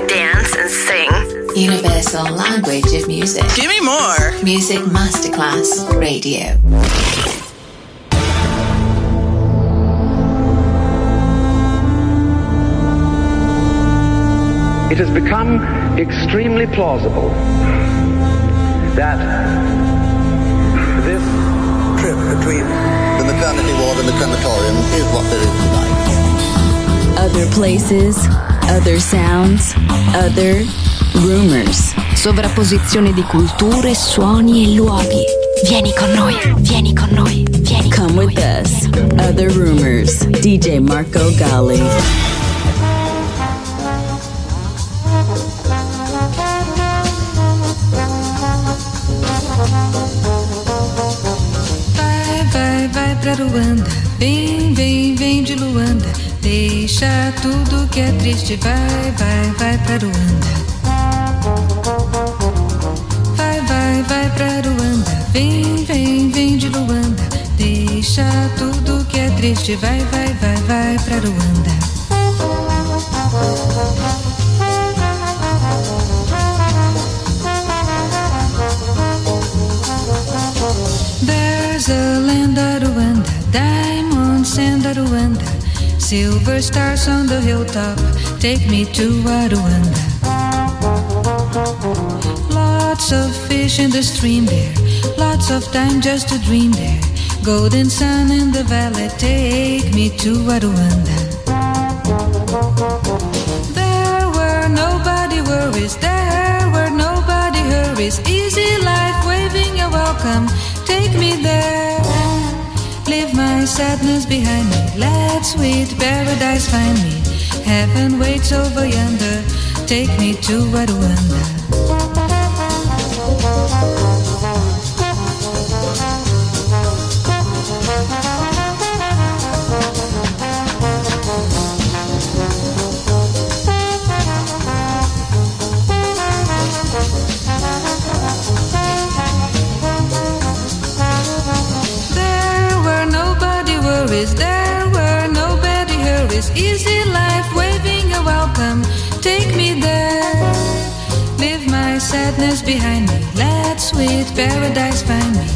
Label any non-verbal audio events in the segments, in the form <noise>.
to dance and sing. Universal language of music. Give me more. Music Masterclass Radio. It has become extremely plausible that this trip between the maternity ward and the crematorium is what there is tonight. Other places, other sounds, other rumors. Sovrapposizione di culture, suoni e luoghi. Vieni con noi, vieni con noi, vieni Come con with noi. us. Other rumors. DJ Marco Gali. Vai, vai, vai pra Luanda. Vem, vem, vem de Luanda. Deixa tudo que é triste. Vai, vai, vai pra Luanda. Vai, vai, vai pra Luanda. Vem, vem, vem de Luanda. Deixa tudo que é triste. Vai, vai, vai, vai pra Luanda. Silver stars on the hilltop. Take me to Rwanda. Lots of fish in the stream there, lots of time just to dream there. Golden sun in the valley, take me to Rwanda. My sadness behind me, let sweet paradise find me. Heaven waits over yonder, take me to Rwanda. Sadness behind me, let sweet paradise find me.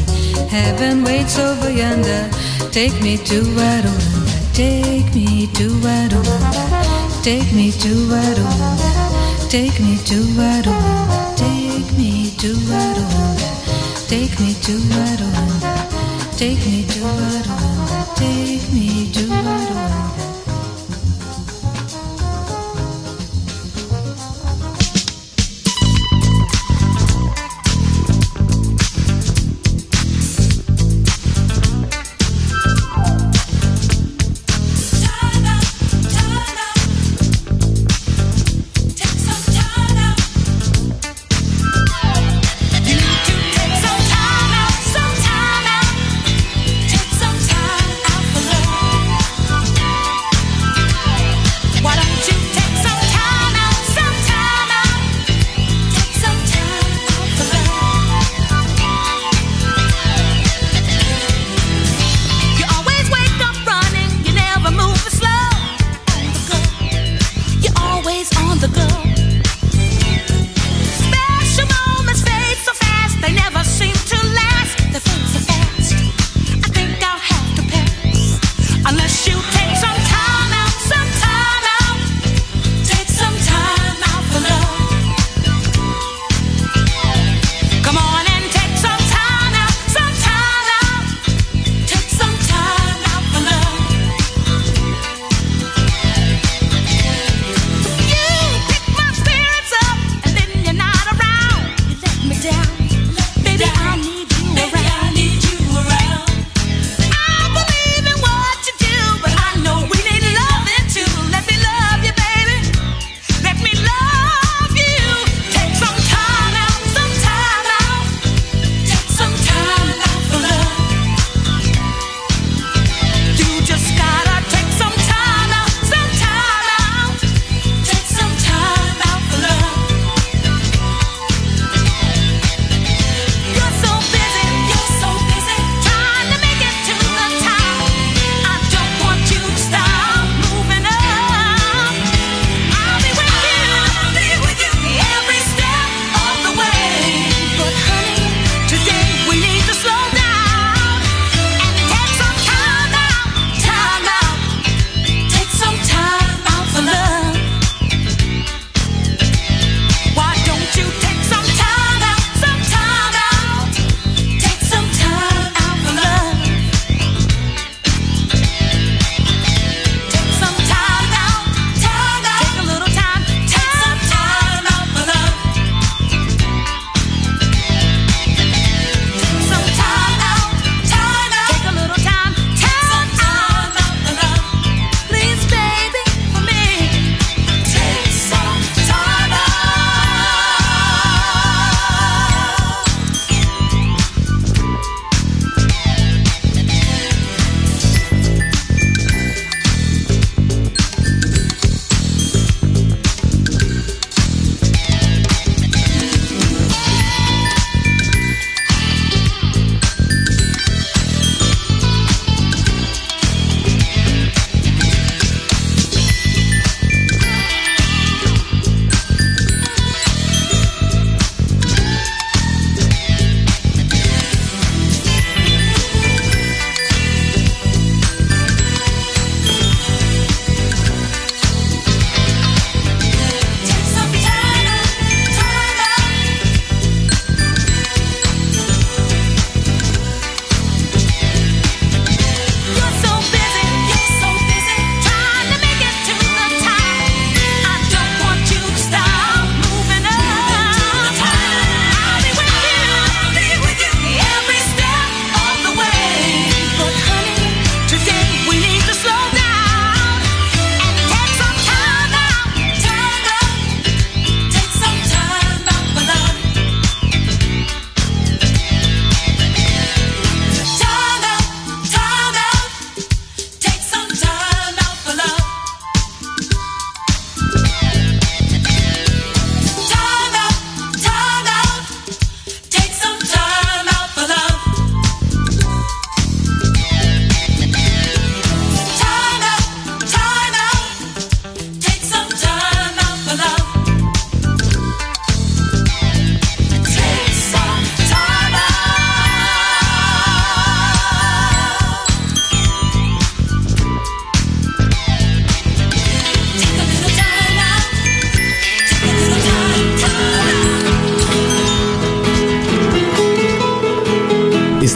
Heaven waits over yonder, take me to Rwanda, take me to Rwanda, take me to Rwanda, take me to Rwanda, take me to Rwanda, take me to Rwanda. Take me to Rwanda, take me to Rwanda.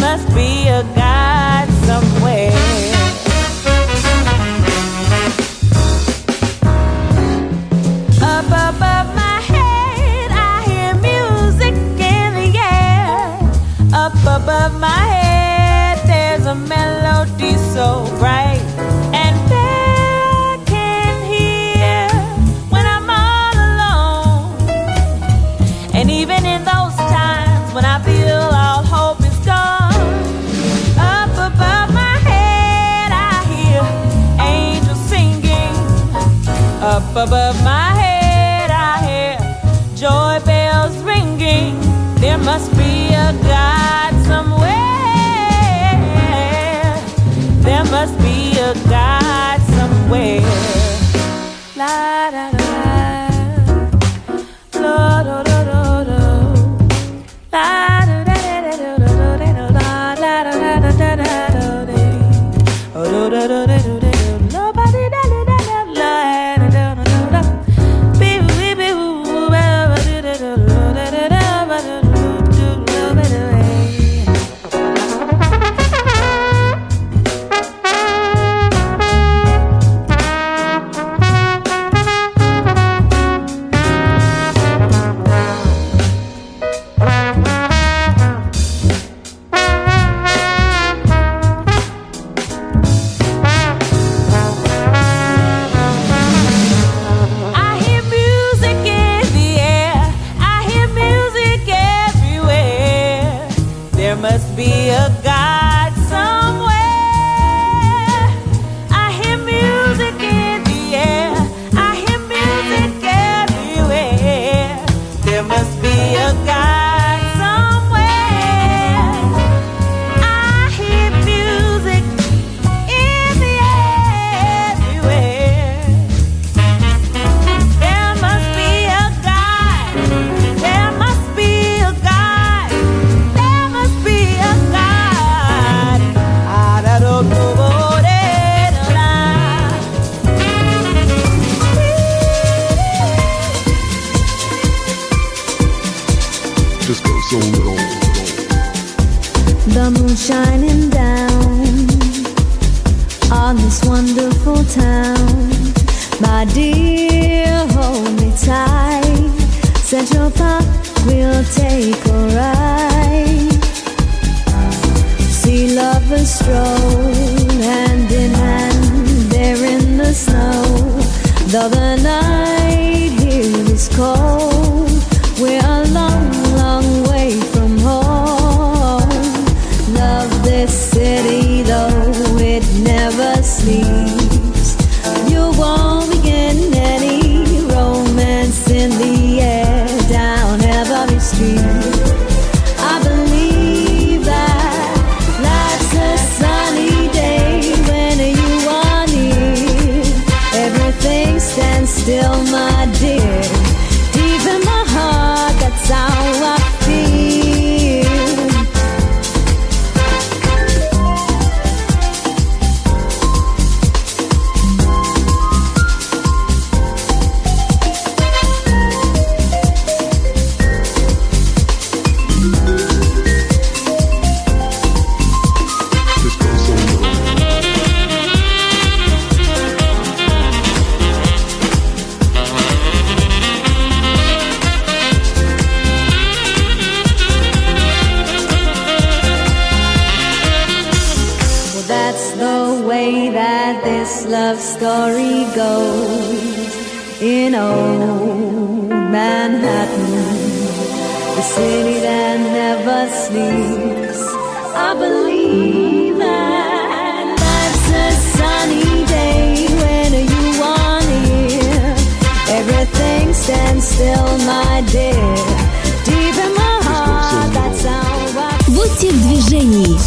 must be a God somewhere.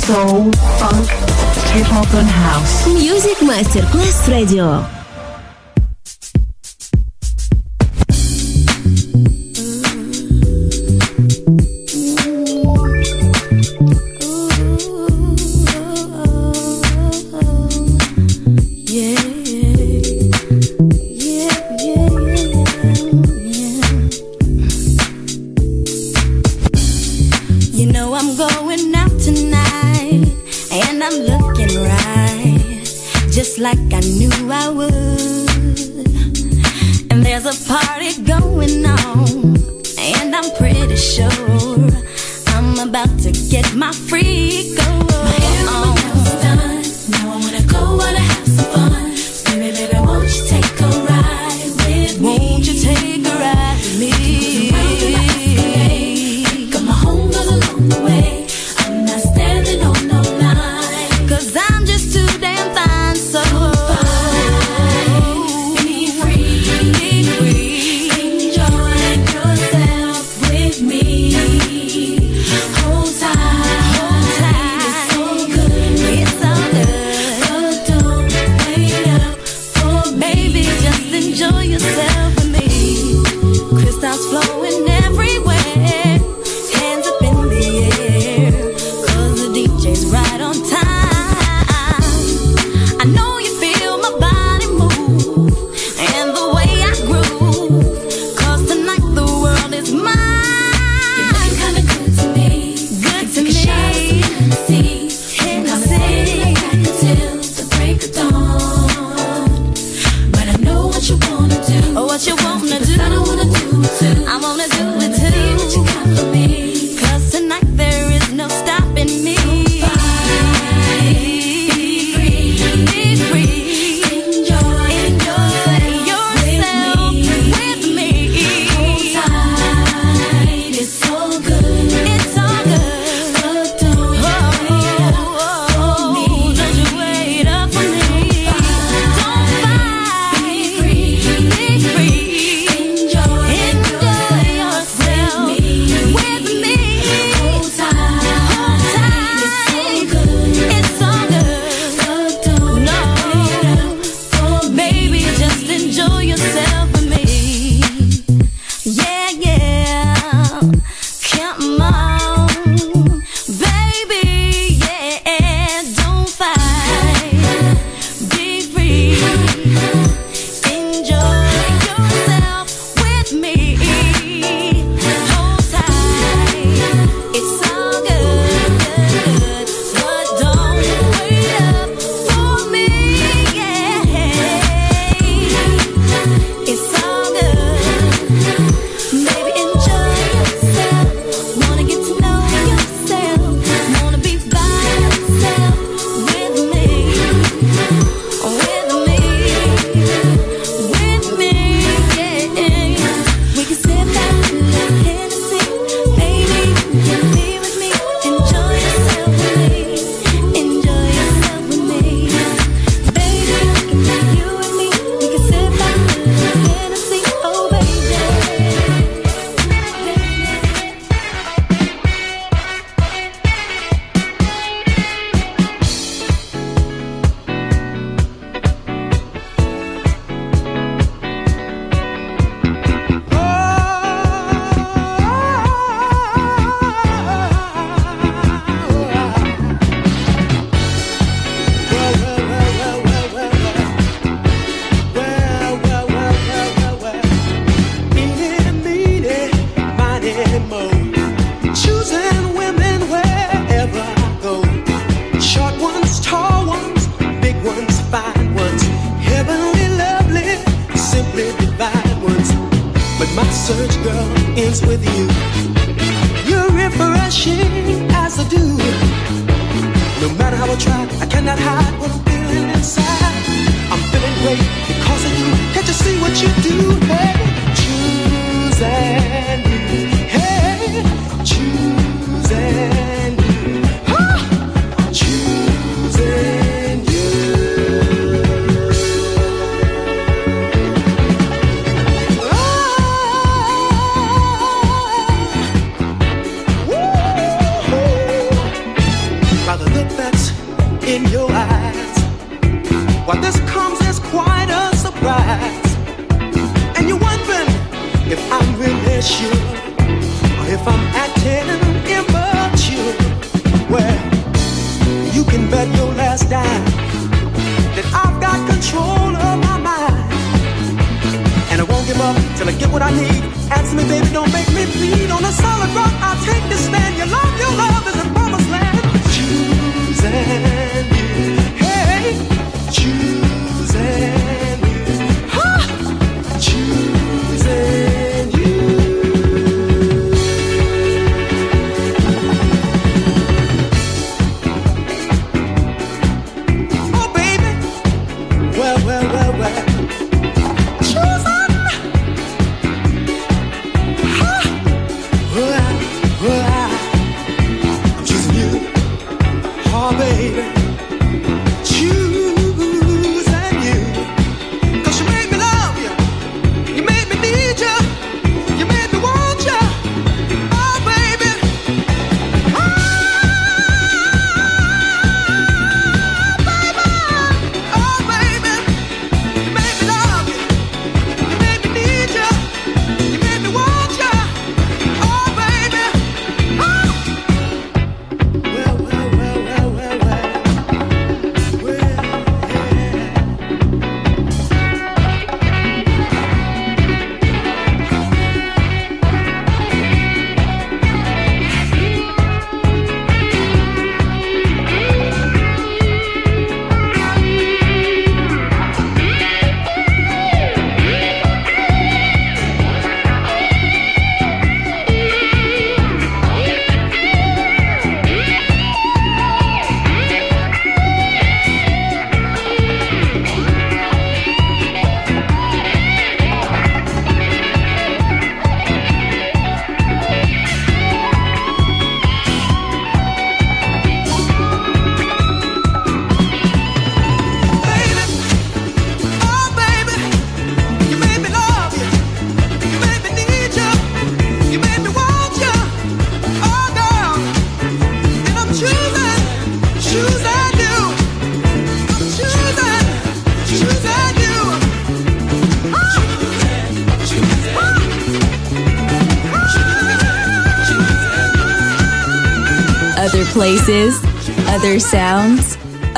Soul, funk, hip-hop and house. Music Masterclass Radio.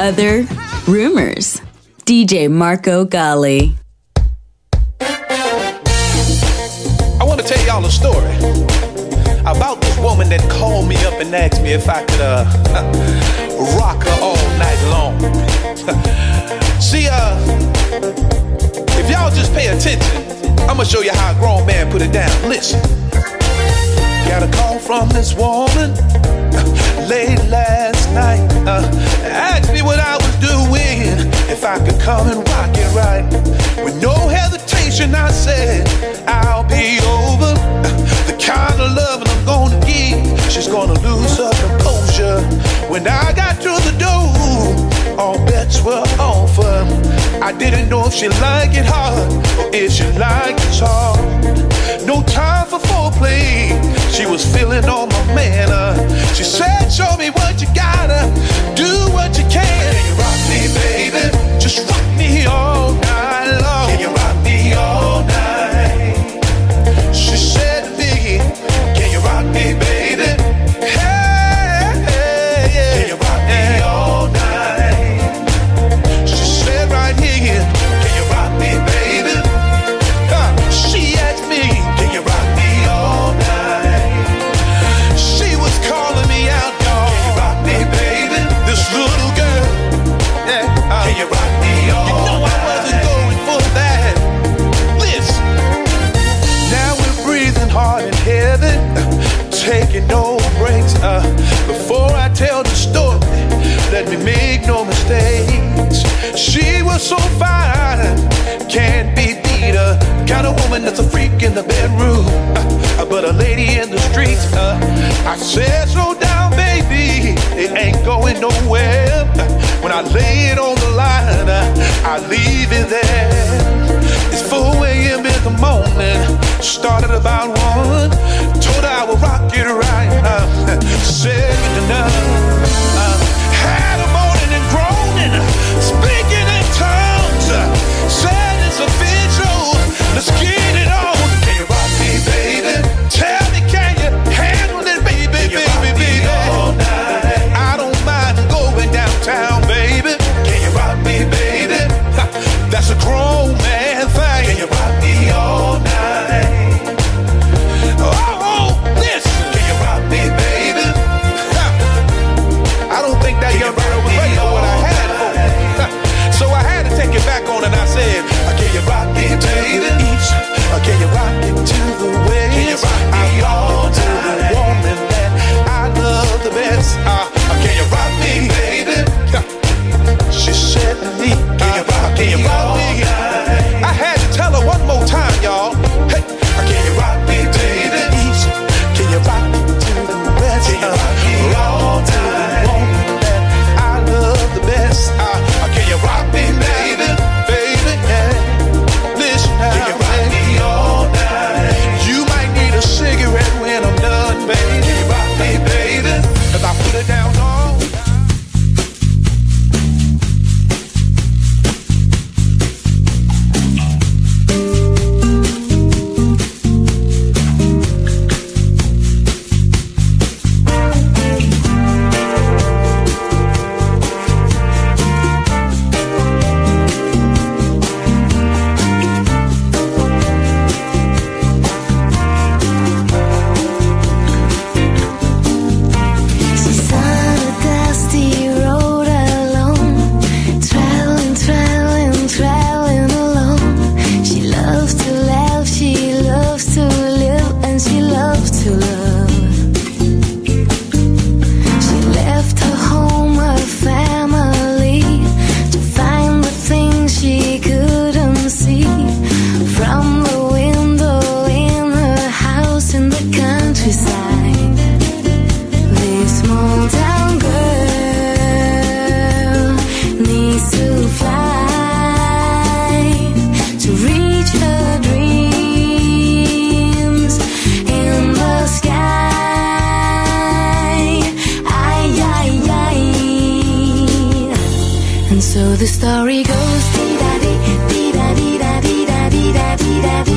other rumors. DJ Marco Gally. I want to tell y'all a story about this woman that called me up and asked me if I could uh, <laughs> rock her all night long. <laughs> See, uh, if y'all just pay attention, I'm gonna show you how a grown man put it down. Listen, got a call from this woman. If she like it hard, or if she like it soft. No time for foreplay. She was feeling all And so the story goes dee da dee, dee da dee da dee da dee da dee da dee.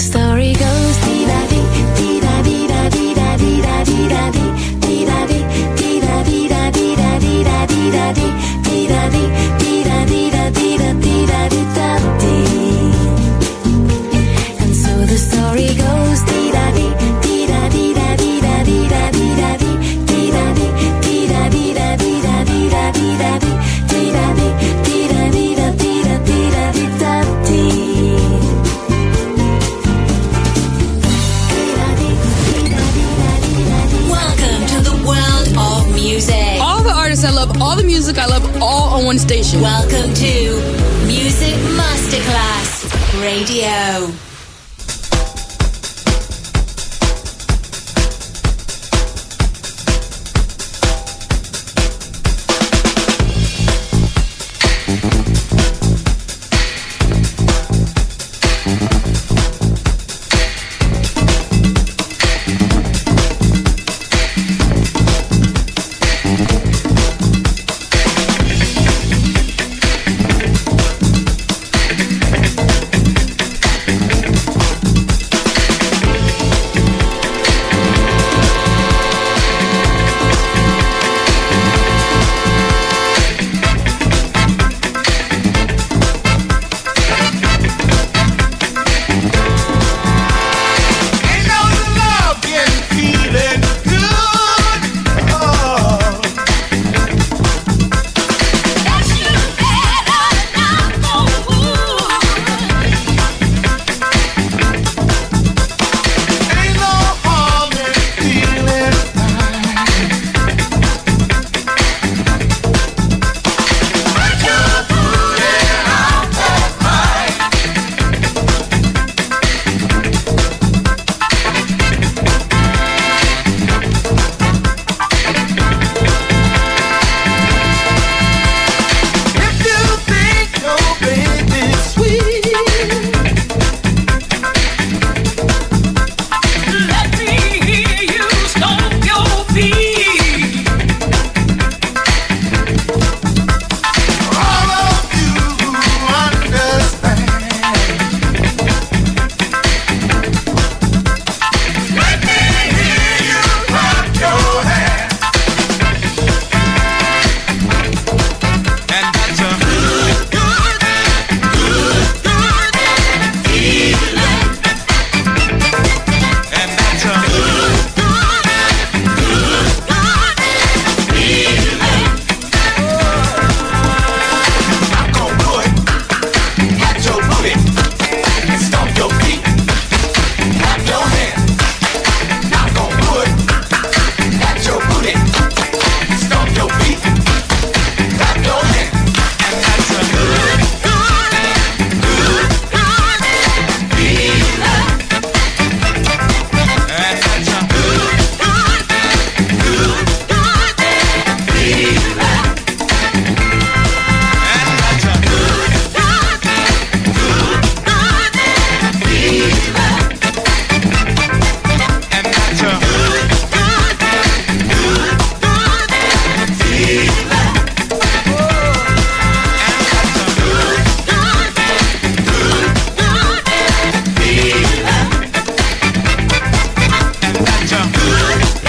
story goes dee da dee, dee da dee da dee da dee da dee da dee, dee da dee, dee da dee da dee da dee da dee da dee, dee da dee, dee da dee da dee da dee da dee. Music. I love all on one station. Welcome to Music Masterclass Radio. Good.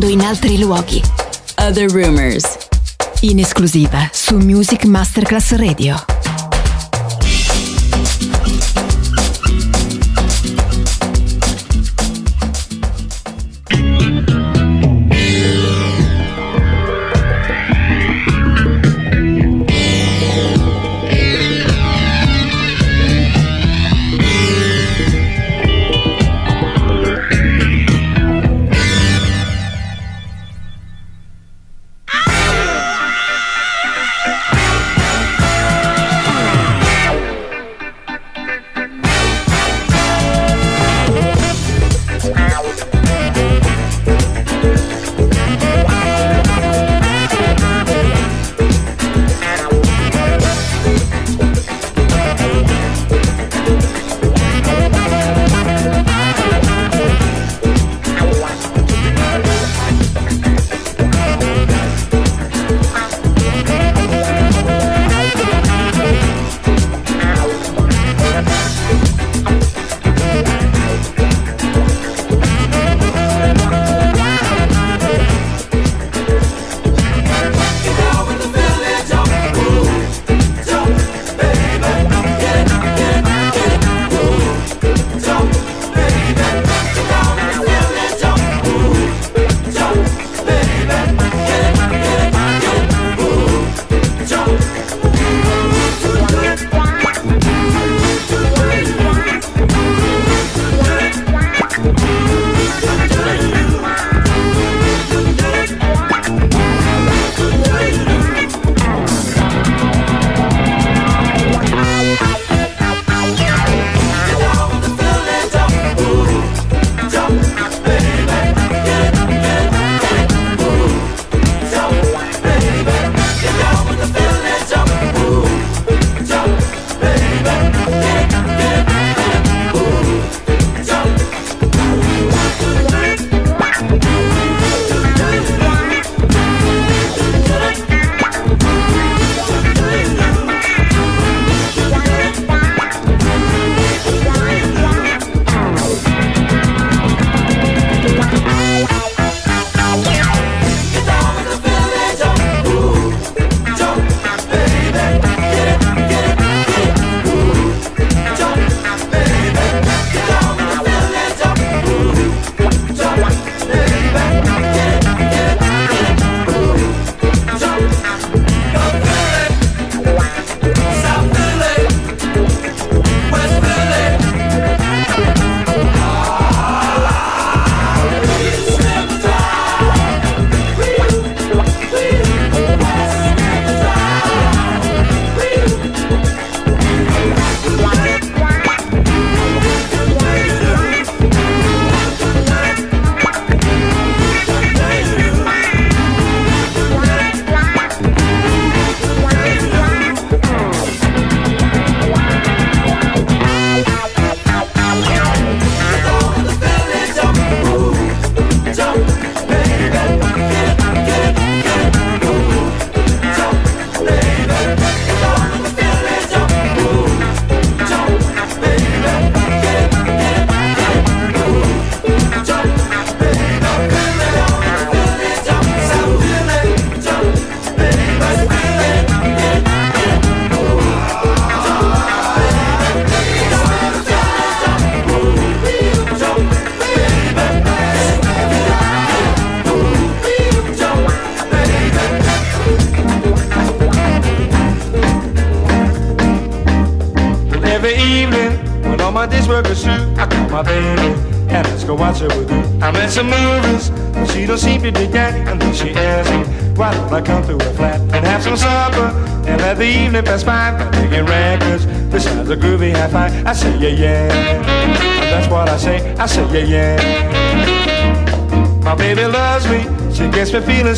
Sta portando in altri luoghi. Other Rumors. In esclusiva su Music Masterclass Radio.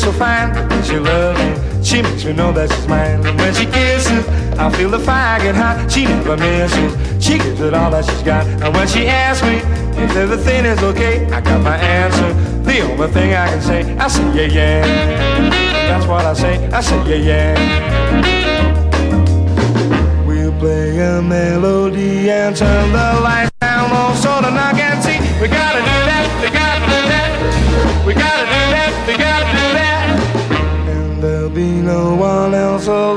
So fine. She loves me. She makes me know that she's mine. And when she kisses, I feel the fire get hot. She never misses. She gives it all that she's got. And when she asks me if everything is okay, I got my answer. The only thing I can say, I say yeah yeah. That's what I say. I say yeah yeah. We'll play a melody and turn the lights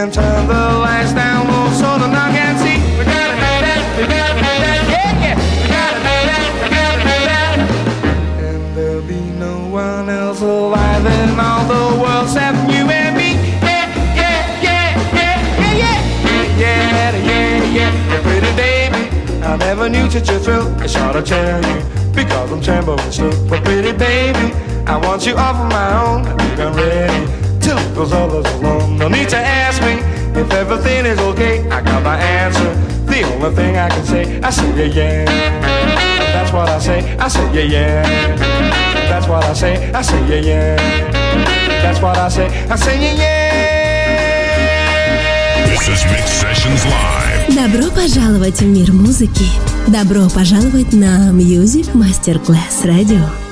And turn the lights down low so the knock can see. We gotta do that, we gotta do that, yeah, yeah. We gotta do that, we gotta do that. And there'll be no one else alive in all the world except you and me. Yeah, yeah, yeah, yeah, yeah, yeah. Yeah, yeah, yeah, yeah. Pretty baby, I never knew such a thrill. It's hard to tell you because I'm trembling still. But pretty baby, I want you all for my own. I think I'm ready leave those others alone. No need to ask me if everything is okay. I got my answer. The only thing I can say, I say yeah, yeah. That's what I say. I say yeah, yeah. That's what I say. I say yeah, yeah. That's what I say. I say yeah, yeah. This is Mix Sessions Live. Добро пожаловать в мир музыки. Добро пожаловать на Music Masterclass Radio.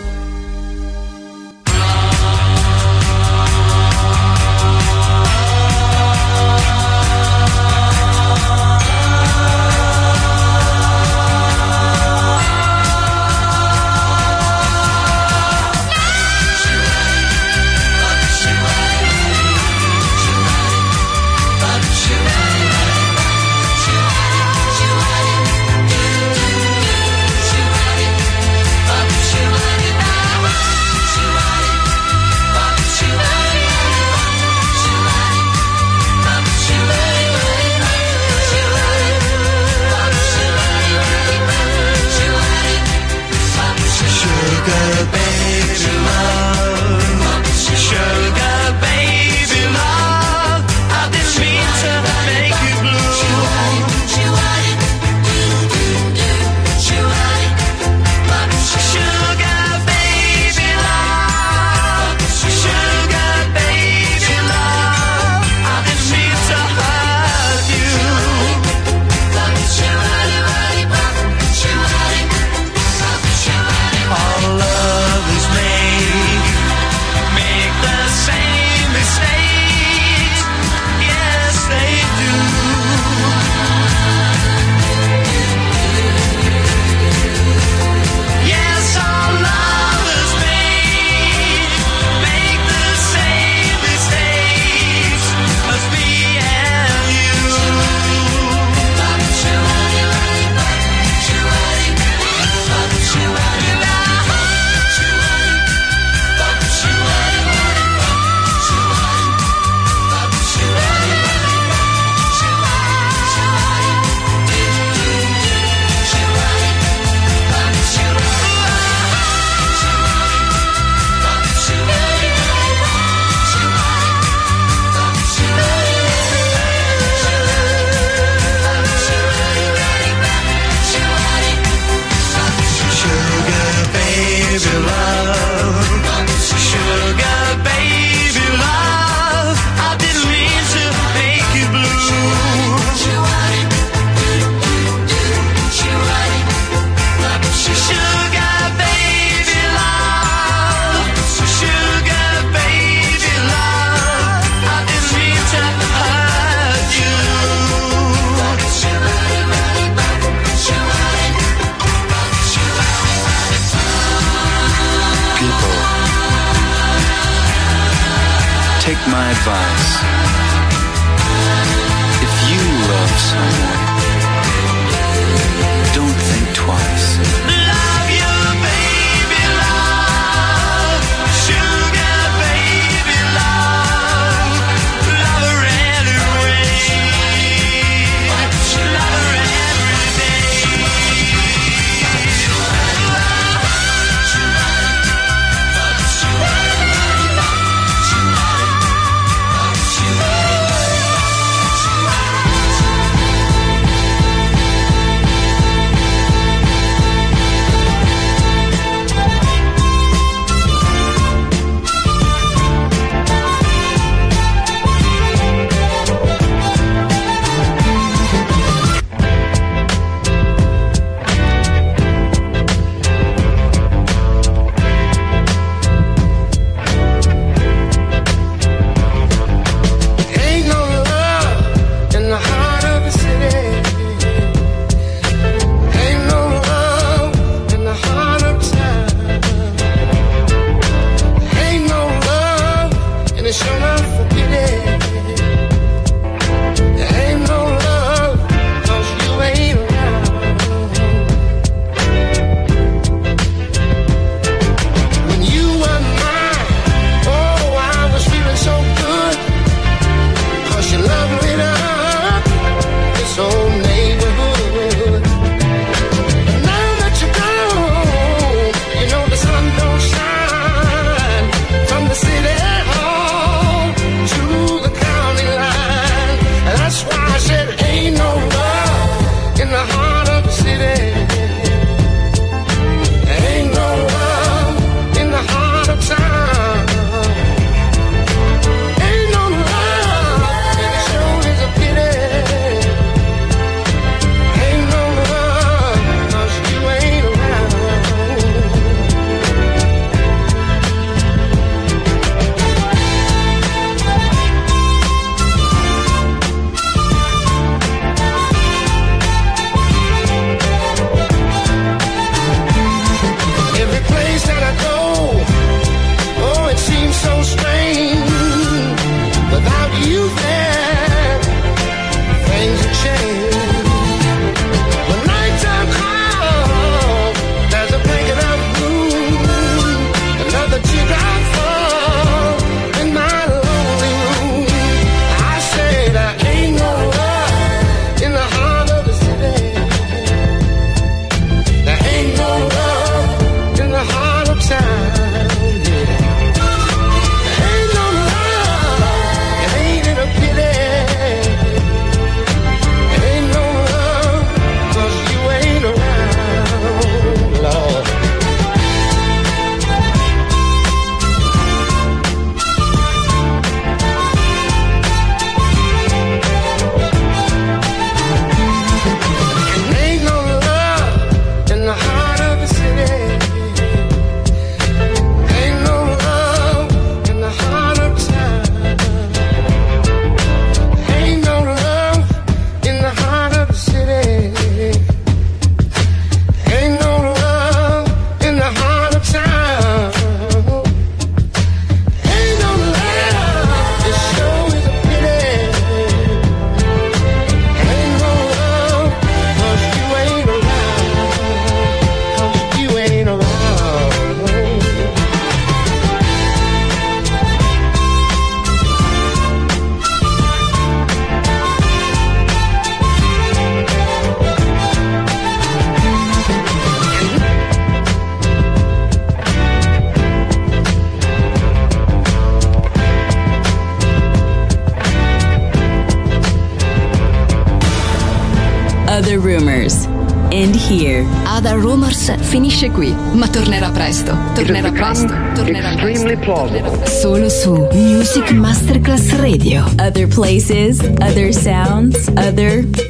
Finisce qui, ma tornerà presto. Tornerà presto. Tornerà presto. Solo su Music Masterclass Radio. Other places, other sounds, other.